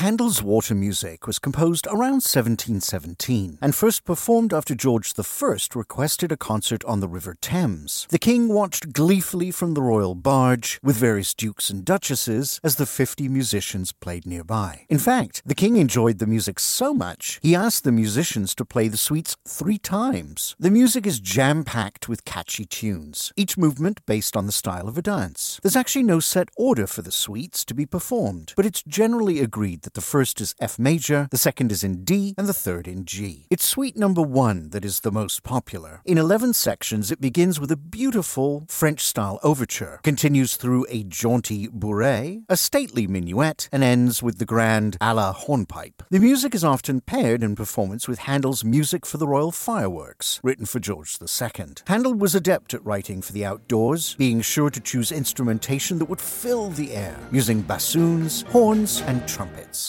Handel's water music was composed around 1717 and first performed after George I requested a concert on the River Thames. The king watched gleefully from the royal barge with various dukes and duchesses as the 50 musicians played nearby. In fact, the king enjoyed the music so much, he asked the musicians to play the suites three times. The music is jam packed with catchy tunes, each movement based on the style of a dance. There's actually no set order for the suites to be performed, but it's generally agreed that the first is F major, the second is in D, and the third in G. It's suite number one that is the most popular. In 11 sections, it begins with a beautiful French style overture, continues through a jaunty bourrée, a stately minuet, and ends with the grand alla hornpipe. The music is often paired in performance with Handel's Music for the Royal Fireworks, written for George II. Handel was adept at writing for the outdoors, being sure to choose instrumentation that would fill the air, using bassoons, horns, and trumpets.